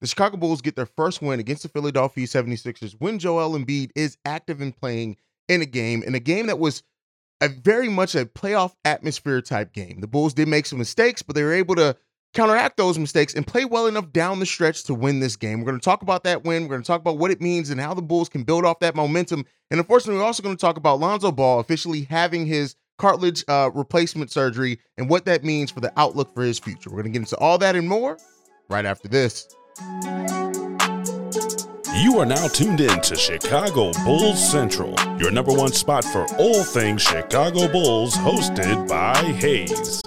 the Chicago Bulls get their first win against the Philadelphia 76ers when Joel Embiid is active and playing in a game, in a game that was a very much a playoff atmosphere type game. The Bulls did make some mistakes, but they were able to counteract those mistakes and play well enough down the stretch to win this game. We're going to talk about that win. We're going to talk about what it means and how the Bulls can build off that momentum. And unfortunately, we're also going to talk about Lonzo Ball officially having his cartilage uh, replacement surgery and what that means for the outlook for his future. We're going to get into all that and more right after this. You are now tuned in to Chicago Bulls Central, your number one spot for all things Chicago Bulls, hosted by Haize.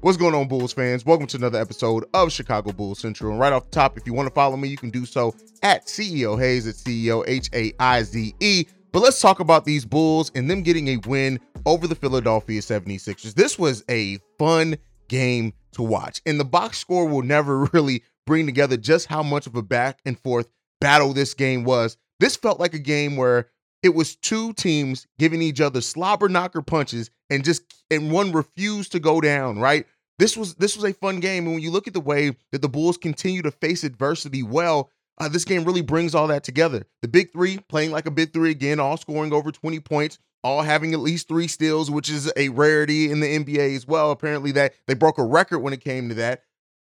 What's going on, Bulls fans? Welcome to another episode of Chicago Bulls Central. And right off the top, if you want to follow me, you can do so at CEO Haize, at CEO H A I Z E. But let's talk about these Bulls and them getting a win over the Philadelphia 76ers. This was a fun game to watch. And the box score will never really bring together just how much of a back and forth battle this game was. This felt like a game where it was two teams giving each other slobber knocker punches and just and one refused to go down, right? This was this was a fun game and when you look at the way that the Bulls continue to face adversity well, uh, this game really brings all that together. The big 3 playing like a big 3 again, all scoring over 20 points, all having at least 3 steals, which is a rarity in the NBA as well. Apparently that they broke a record when it came to that.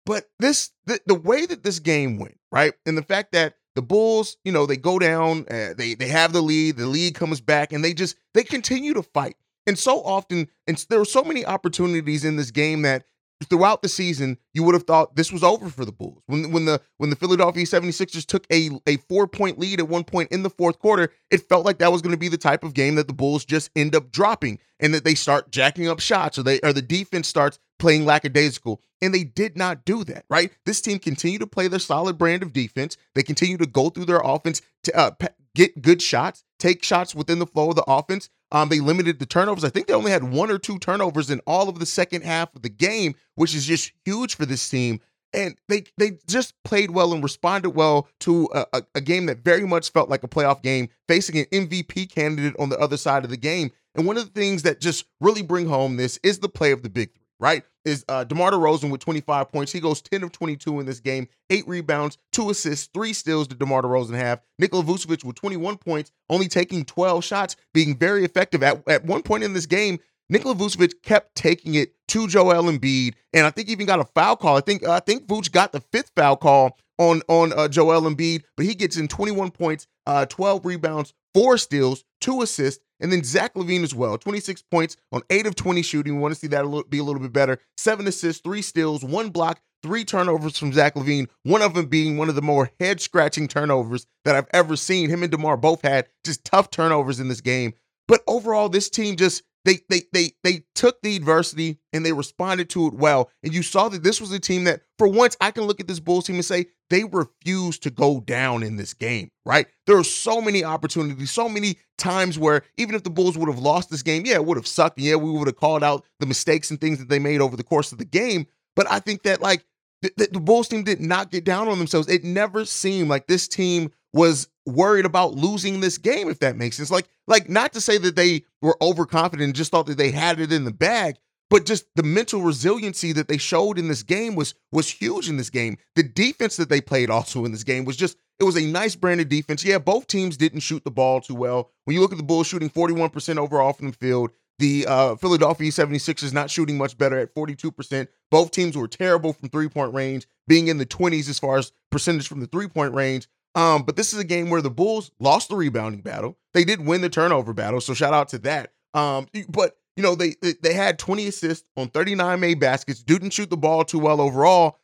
But this, the, the way that this game went, right, and the fact that the Bulls, you know, they go down, uh, they they have the lead, the lead comes back, and they just they continue to fight. And so often, and there were so many opportunities in this game that throughout the season, you would have thought this was over for the Bulls. When when the when the Philadelphia 76ers took a, a four-point lead at one point in the fourth quarter, it felt like that was going to be the type of game that the Bulls just end up dropping and that they start jacking up shots or they or the defense starts playing lackadaisical. And they did not do that, right? This team continued to play their solid brand of defense. They continue to go through their offense to uh, get good shots, take shots within the flow of the offense. Um, they limited the turnovers. I think they only had one or two turnovers in all of the second half of the game, which is just huge for this team. And they they just played well and responded well to a, a, a game that very much felt like a playoff game, facing an MVP candidate on the other side of the game. And one of the things that just really bring home this is the play of the big three, right? Is uh, DeMar DeRozan with 25 points. He goes 10 of 22 in this game, eight rebounds, two assists, three steals to DeMar DeRozan have. Nikola Vucevic with 21 points, only taking 12 shots, being very effective. At, at one point in this game, Nikola Vucevic kept taking it to Joel Embiid, and I think even got a foul call. I think uh, I think Vuce got the fifth foul call on on uh, Joel Embiid, but he gets in 21 points, uh, 12 rebounds, four steals, two assists, and then Zach LaVine as well, 26 points on eight of 20 shooting. We want to see that be a little bit better. Seven assists, three steals, one block, three turnovers from Zach LaVine, One of them being one of the more head scratching turnovers that I've ever seen. Him and DeMar both had just tough turnovers in this game. But overall, this team just they they they they took the adversity and they responded to it well. And you saw that this was a team that, for once, I can look at this Bulls team and say they refused to go down in this game. Right? There are so many opportunities, so many times where even if the Bulls would have lost this game, yeah, it would have sucked. Yeah, we would have called out the mistakes and things that they made over the course of the game. But I think that like the, the Bulls team did not get down on themselves. It never seemed like this team was worried about losing this game, if that makes sense. Like, like not to say that they were overconfident and just thought that they had it in the bag, but just the mental resiliency that they showed in this game was was huge in this game. The defense that they played also in this game was just it was a nice brand of defense. Yeah, both teams didn't shoot the ball too well. When you look at the Bulls shooting 41% overall from the field, the uh, Philadelphia 76ers not shooting much better at 42%. Both teams were terrible from three-point range, being in the 20s as far as percentage from the three-point range. Um, but this is a game where the Bulls lost the rebounding battle. They did win the turnover battle, so shout out to that. Um, but you know they they had 20 assists on 39 made baskets. Didn't shoot the ball too well overall.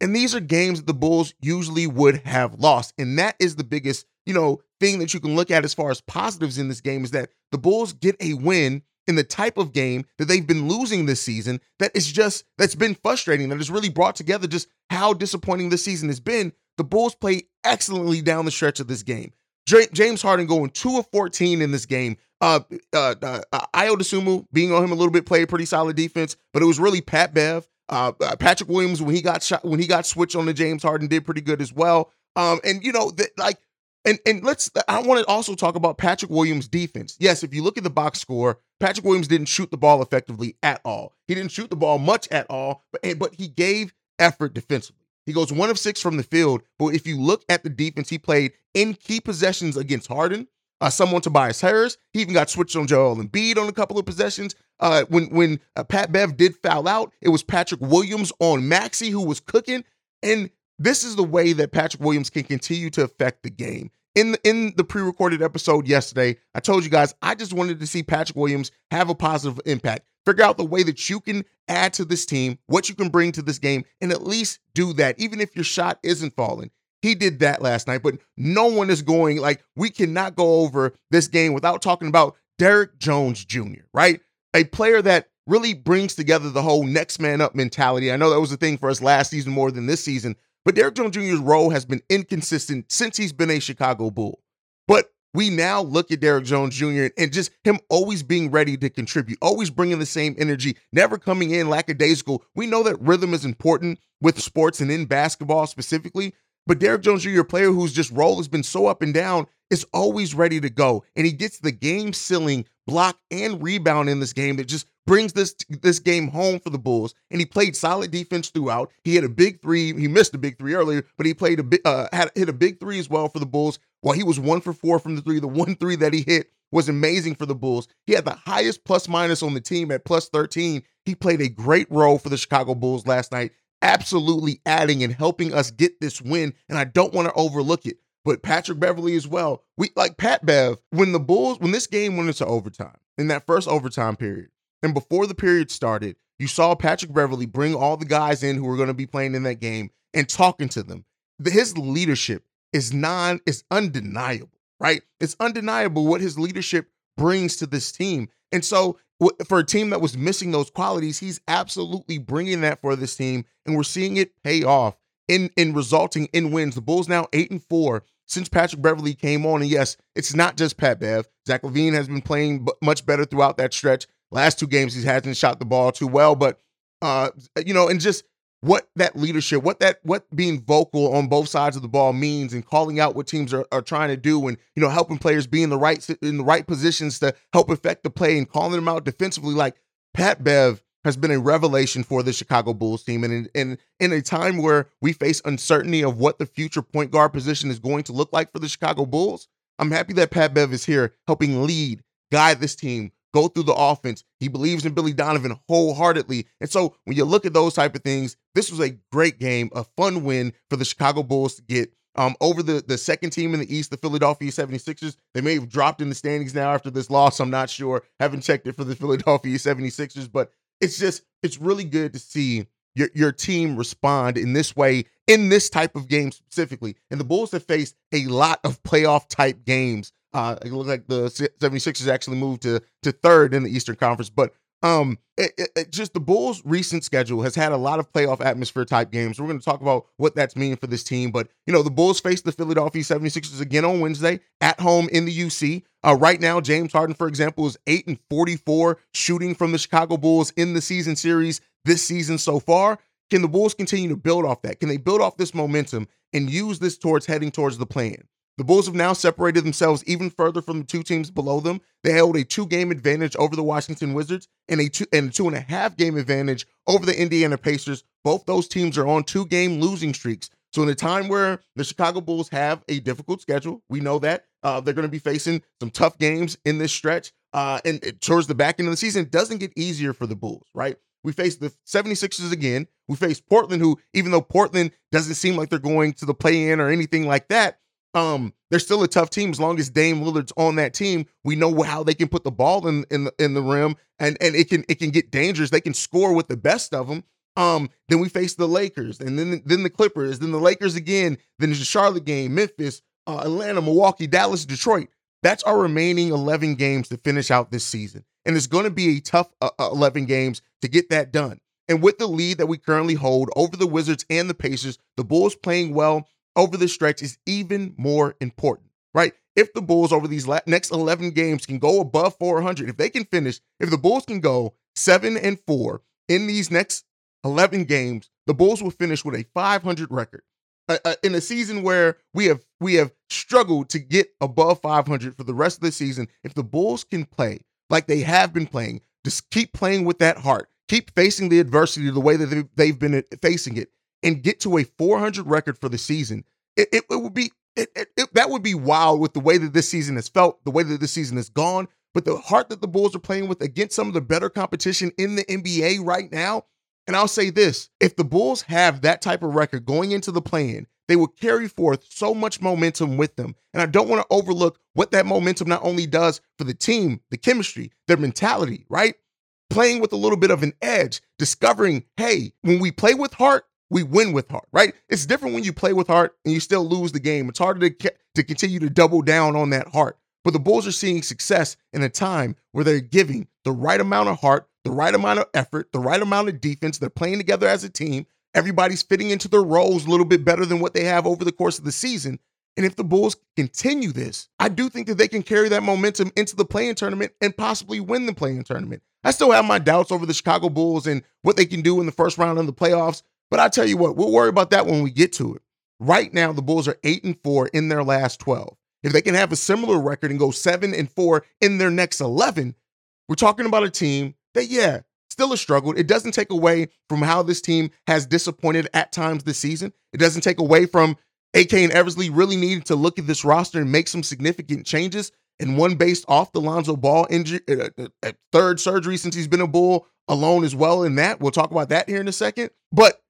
And these are games that the Bulls usually would have lost. And that is the biggest, you know, thing that you can look at as far as positives in this game is that the Bulls get a win in the type of game that they've been losing this season that is just that's been frustrating that has really brought together just how disappointing this season has been the Bulls play excellently down the stretch of this game. James Harden going two of 14 in this game. Uh, uh, uh, being on him a little bit played pretty solid defense, but it was really Pat Bev. Uh, uh, Patrick Williams when he got shot when he got switched on the James Harden did pretty good as well. Um, and you know that like and and let's I want to also talk about Patrick Williams' defense. Yes, if you look at the box score, Patrick Williams didn't shoot the ball effectively at all. He didn't shoot the ball much at all, but but he gave effort defensively He goes one of six from the field. But if you look at the defense he played in key possessions against Harden, uh, someone Tobias Harris, he even got switched on Joel Embiid on a couple of possessions. Uh, when when uh, Pat Bev did foul out, it was Patrick Williams on Maxey who was cooking. And this is the way that Patrick Williams can continue to affect the game. In the, in the pre-recorded episode yesterday, I told you guys I just wanted to see Patrick Williams have a positive impact. Figure out the way that you can add to this team, what you can bring to this game, and at least do that, even if your shot isn't falling. He did that last night, but no one is going like we cannot go over this game without talking about Derrick Jones Jr., right? A player that really brings together the whole next man up mentality. I know that was a thing for us last season more than this season, but Derrick Jones Jr.'s role has been inconsistent since he's been a Chicago Bull. But we now look at Derrick Jones Jr. and just him always being ready to contribute, always bringing the same energy, never coming in lackadaisical. We know that rhythm is important with sports and in basketball specifically, but Derrick Jones Jr., a player whose just role has been so up and down, is always ready to go. And he gets the game sealing block and rebound in this game that just brings this this game home for the Bulls. And he played solid defense throughout. He had a big three. He missed a big three earlier, but he played a big uh, had hit a big three as well for the Bulls. While he was one for four from the three, the one three that he hit was amazing for the Bulls. He had the highest plus minus on the team at plus 13. He played a great role for the Chicago Bulls last night, absolutely adding and helping us get this win. And I don't want to overlook it. But Patrick Beverley as well. We like Pat Bev, when the Bulls, when this game went into overtime, in that first overtime period, and before the period started, you saw Patrick Beverley bring all the guys in who were going to be playing in that game and talking to them. His leadership is non, is undeniable, right? It's undeniable what his leadership brings to this team. And so for a team that was missing those qualities, he's absolutely bringing that for this team, and we're seeing it pay off in in resulting in wins. The Bulls now eight and four since Patrick Beverley came on, and yes, it's not just Pat Bev. Zach LaVine has been playing much better throughout that stretch. Last two games, he hasn't shot the ball too well, but uh, you know, and just what that leadership, what that what being vocal on both sides of the ball means and calling out what teams are, are trying to do and you know helping players be in the right in the right positions to help affect the play and calling them out defensively. Like Pat Bev has been a revelation for the Chicago Bulls team and in, in in a time where we face uncertainty of what the future point guard position is going to look like for the Chicago Bulls I'm happy that Pat Bev is here helping lead guide this team go through the offense. He believes in Billy Donovan wholeheartedly. And so when you look at those type of things, this was a great game, a fun win for the Chicago Bulls to get um, over the, the second team in the East, the Philadelphia 76ers. They may have dropped in the standings now after this loss. I'm not sure. Haven't checked it for the Philadelphia 76ers, but it's just, it's really good to see your, your team respond in this way in this type of game specifically. And the Bulls have faced a lot of playoff type games uh, it looks like the 76ers actually moved to to third in the Eastern Conference, but um, it, it, it just the Bulls' recent schedule has had a lot of playoff atmosphere type games. We're going to talk about what that's mean for this team, but you know the Bulls face the Philadelphia 76ers again on Wednesday at home in the UC. Uh, right now, James Harden, for example, is eight and 44 shooting from the Chicago Bulls in the season series this season so far. Can the Bulls continue to build off that? Can they build off this momentum and use this towards heading towards the play-in? The Bulls have now separated themselves even further from the two teams below them. They held a two game advantage over the Washington Wizards and a two and a two and a half game advantage over the Indiana Pacers. Both those teams are on two game losing streaks. So, in a time where the Chicago Bulls have a difficult schedule, we know that uh, they're going to be facing some tough games in this stretch. Uh, and it, towards the back end of the season, it doesn't get easier for the Bulls, right? We face the 76ers again. We face Portland, who, even though Portland doesn't seem like they're going to the play in or anything like that, um, they're still a tough team as long as Dame Lillard's on that team. We know how they can put the ball in in the, in the rim, and and it can it can get dangerous. They can score with the best of them. Um, then we face the Lakers, and then then the Clippers, then the Lakers again. Then the Charlotte game, Memphis, uh, Atlanta, Milwaukee, Dallas, Detroit. That's our remaining 11 games to finish out this season, and it's going to be a tough uh, uh 11 games to get that done. And with the lead that we currently hold over the Wizards and the Pacers, the Bulls playing well over the stretch is even more important, right? If the Bulls over these next 11 games can go above 400, if they can finish, if the Bulls can go seven and four in these next 11 games, the Bulls will finish with a 500 record. Uh, uh, in a season where we have we have struggled to get above 500 for the rest of the season, if the Bulls can play like they have been playing, just keep playing with that heart, keep facing the adversity the way that they've been facing it, and get to a 400 record for the season, it, it, it would be it, it, that would be wild with the way that this season has felt, the way that this season has gone. But the heart that the Bulls are playing with against some of the better competition in the NBA right now, and I'll say this if the Bulls have that type of record going into the play in, they will carry forth so much momentum with them. And I don't want to overlook what that momentum not only does for the team, the chemistry, their mentality, right? Playing with a little bit of an edge, discovering, hey, when we play with heart, we win with heart, right? It's different when you play with heart and you still lose the game. It's harder to, to continue to double down on that heart. But the Bulls are seeing success in a time where they're giving the right amount of heart, the right amount of effort, the right amount of defense. They're playing together as a team. Everybody's fitting into their roles a little bit better than what they have over the course of the season. And if the Bulls continue this, I do think that they can carry that momentum into the play-in tournament and possibly win the play-in tournament. I still have my doubts over the Chicago Bulls and what they can do in the first round of the playoffs, but I tell you what, we'll worry about that when we get to it. Right now, the Bulls are 8 and 4 in their last 12. If they can have a similar record and go 7 and 4 in their next 11, we're talking about a team that yeah, still a struggle. It doesn't take away from how this team has disappointed at times this season. It doesn't take away from AK and Eversley really needing to look at this roster and make some significant changes. And one based off the Lonzo Ball injury, uh, uh, uh, third surgery since he's been a Bull alone as well. In that, we'll talk about that here in a second. But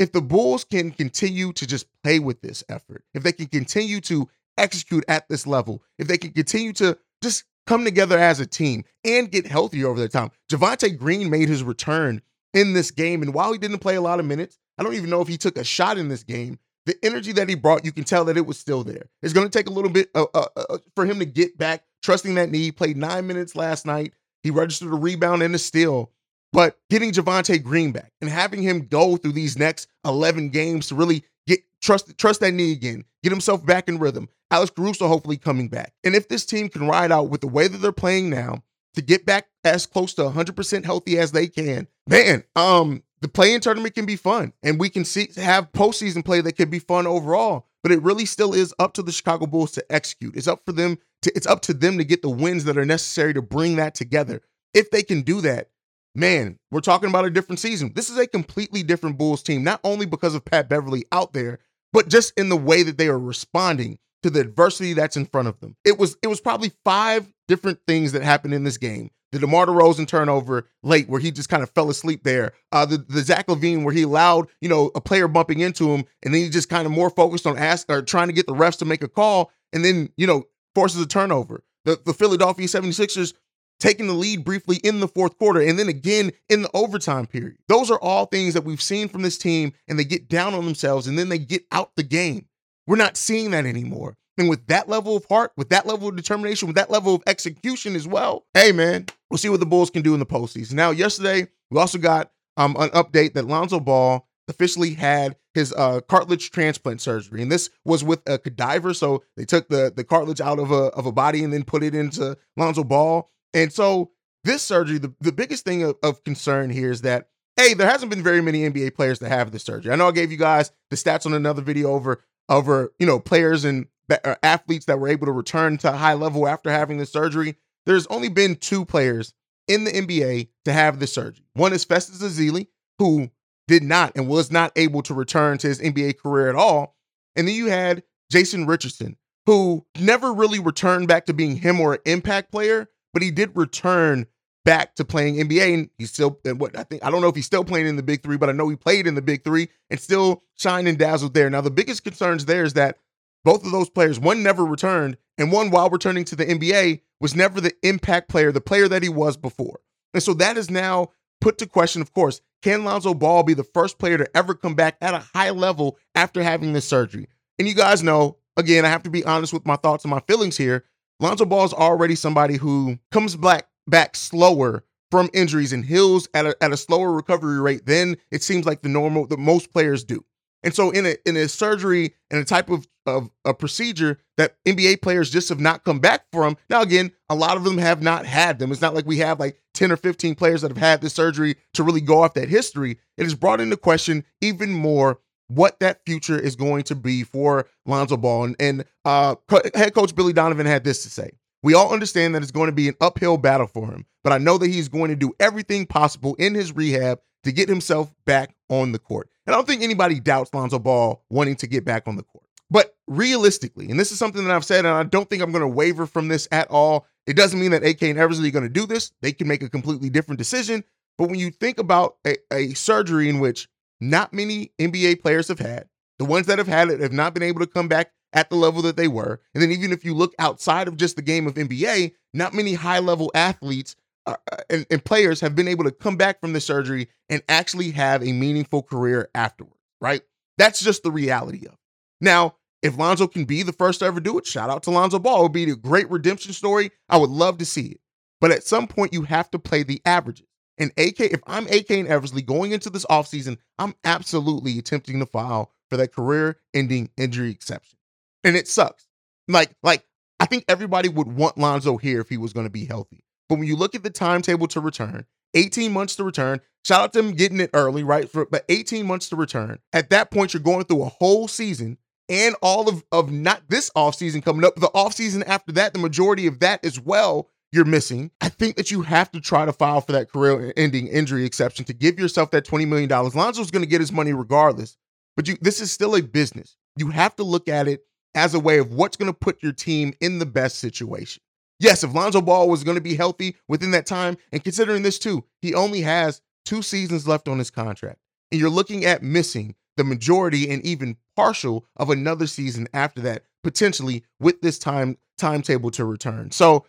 if the Bulls can continue to just play with this effort, if they can continue to execute at this level, if they can continue to just come together as a team and get healthier over the time. Javonte Green made his return in this game. And while he didn't play a lot of minutes, I don't even know if he took a shot in this game. The energy that he brought, you can tell that it was still there. It's going to take a little bit uh, uh, uh, for him to get back, trusting that knee. He played nine minutes last night. He registered a rebound and a steal. But getting Javonte Green back and having him go through these next 11 games to really get trust trust that knee again, get himself back in rhythm. Alex Caruso hopefully coming back. And if this team can ride out with the way that they're playing now to get back as close to 100% healthy as they can, man, um, the play-in tournament can be fun, and we can see have postseason play that can be fun overall. But it really still is up to the Chicago Bulls to execute. It's up for them to. It's up to them to get the wins that are necessary to bring that together. If they can do that, man, we're talking about a different season. This is a completely different Bulls team, not only because of Pat Beverley out there, but just in the way that they are responding to the adversity that's in front of them. It was it was probably five different things that happened in this game. The DeMar DeRozan turnover late, where he just kind of fell asleep there. Uh, the the Zach LaVine, where he allowed you know a player bumping into him, and then he just kind of more focused on ask or trying to get the refs to make a call, and then you know forces a turnover. The the Philadelphia 76ers taking the lead briefly in the fourth quarter and then again in the overtime period. Those are all things that we've seen from this team, and they get down on themselves and then they get out the game. We're not seeing that anymore. And with that level of heart, with that level of determination, with that level of execution as well, hey man, we'll see what the Bulls can do in the postseason. Now, yesterday we also got um, an update that Lonzo Ball officially had his uh, cartilage transplant surgery, and this was with a cadaver. So they took the the cartilage out of a of a body and then put it into Lonzo Ball. And so this surgery, the, the biggest thing of, of concern here is that hey, there hasn't been very many NBA players that have this surgery. I know I gave you guys the stats on another video over over you know players and uh, athletes that were able to return to high level after having the surgery. There's only been two players in the NBA to have this surgery. One is Festus Ezeli, who did not and was not able to return to his NBA career at all. And then you had Jason Richardson, who never really returned back to being him or an impact player, but he did return back to playing NBA. And he's still and what I think I don't know if he's still playing in the big three, but I know he played in the big three and still shined and dazzled there. Now, the biggest concerns there is that both of those players, one never returned, and one while returning to the NBA was never the impact player, the player that he was before. And so that is now put to question, of course, can Lonzo Ball be the first player to ever come back at a high level after having this surgery? And you guys know, again, I have to be honest with my thoughts and my feelings here. Lonzo Ball is already somebody who comes back back slower from injuries and heals at a, at a slower recovery rate than it seems like the normal the most players do. And so in a in a surgery and a type of of a procedure that NBA players just have not come back from. Now again, a lot of them have not had them. It's not like we have like 10 or 15 players that have had this surgery to really go off that history. It has brought into question even more what that future is going to be for Lonzo Ball. And, and uh, head coach Billy Donovan had this to say. We all understand that it's going to be an uphill battle for him, but I know that he's going to do everything possible in his rehab to get himself back on the court. And I don't think anybody doubts Lonzo Ball wanting to get back on the court. But realistically, and this is something that I've said, and I don't think I'm going to waver from this at all. It doesn't mean that AK and Eversley are going to do this. They can make a completely different decision. But when you think about a, a surgery in which not many NBA players have had, the ones that have had it have not been able to come back at the level that they were. And then even if you look outside of just the game of NBA, not many high level athletes uh, uh, and, and players have been able to come back from the surgery and actually have a meaningful career afterwards, right? That's just the reality of it. Now, if Lonzo can be the first to ever do it, shout out to Lonzo Ball. It would be a great redemption story. I would love to see it. But at some point, you have to play the averages. And AK, if I'm AK and Eversley going into this offseason, I'm absolutely attempting to file for that career ending injury exception. And it sucks. Like, like I think everybody would want Lonzo here if he was going to be healthy. But when you look at the timetable to return, 18 months to return, shout out to him getting it early, right? For, but 18 months to return. At that point, you're going through a whole season and all of, of not this offseason coming up, the offseason after that, the majority of that as well, you're missing. I think that you have to try to file for that career ending injury exception to give yourself that $20 million. Lonzo's going to get his money regardless, but you this is still a business. You have to look at it as a way of what's going to put your team in the best situation. Yes, if Lonzo Ball was going to be healthy within that time, and considering this too, he only has two seasons left on his contract. And you're looking at missing the majority and even partial of another season after that, potentially with this time timetable to return. So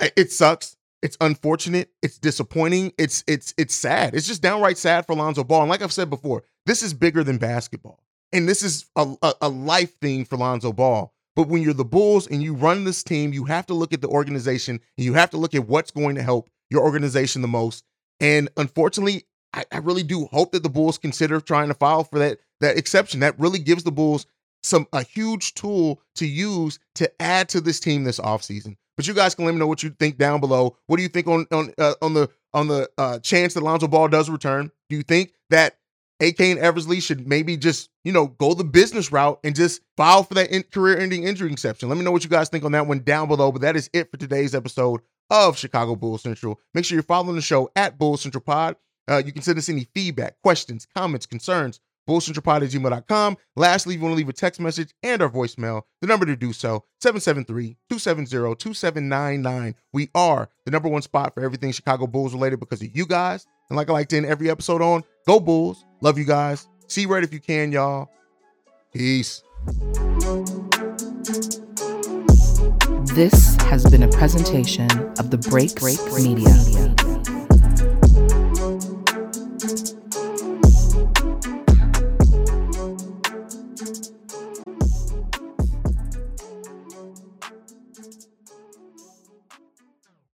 it sucks. It's unfortunate. It's disappointing. It's it's it's sad. It's just downright sad for Lonzo Ball. And like I've said before, this is bigger than basketball. And this is a, a, a life thing for Lonzo Ball. But when you're the Bulls and you run this team, you have to look at the organization and you have to look at what's going to help your organization the most. And unfortunately, I, I, really do hope that the Bulls consider trying to file for that that exception. That really gives the Bulls some a huge tool to use to add to this team this offseason. But you guys can let me know what you think down below. What do you think on on uh, on the on the uh, chance that Lonzo Ball does return? Do you think that AK and Eversley should maybe just, you know, go the business route and just file for that in- career ending injury exception. Let me know what you guys think on that one down below. But that is it for today's episode of Chicago Bulls Central. Make sure you're following the show at Bulls Central Pod. Uh, you can send us any feedback, questions, comments, concerns, bullcentralpod at gmail.com. Lastly, if you want to leave a text message and our voicemail, the number to do so, 773-270-2799. We are the number one spot for everything Chicago Bulls related because of you guys. And like I like to every episode on, go Bulls. Love you guys. See red if you can, y'all. Peace. This has been a presentation of the Break Break. Media.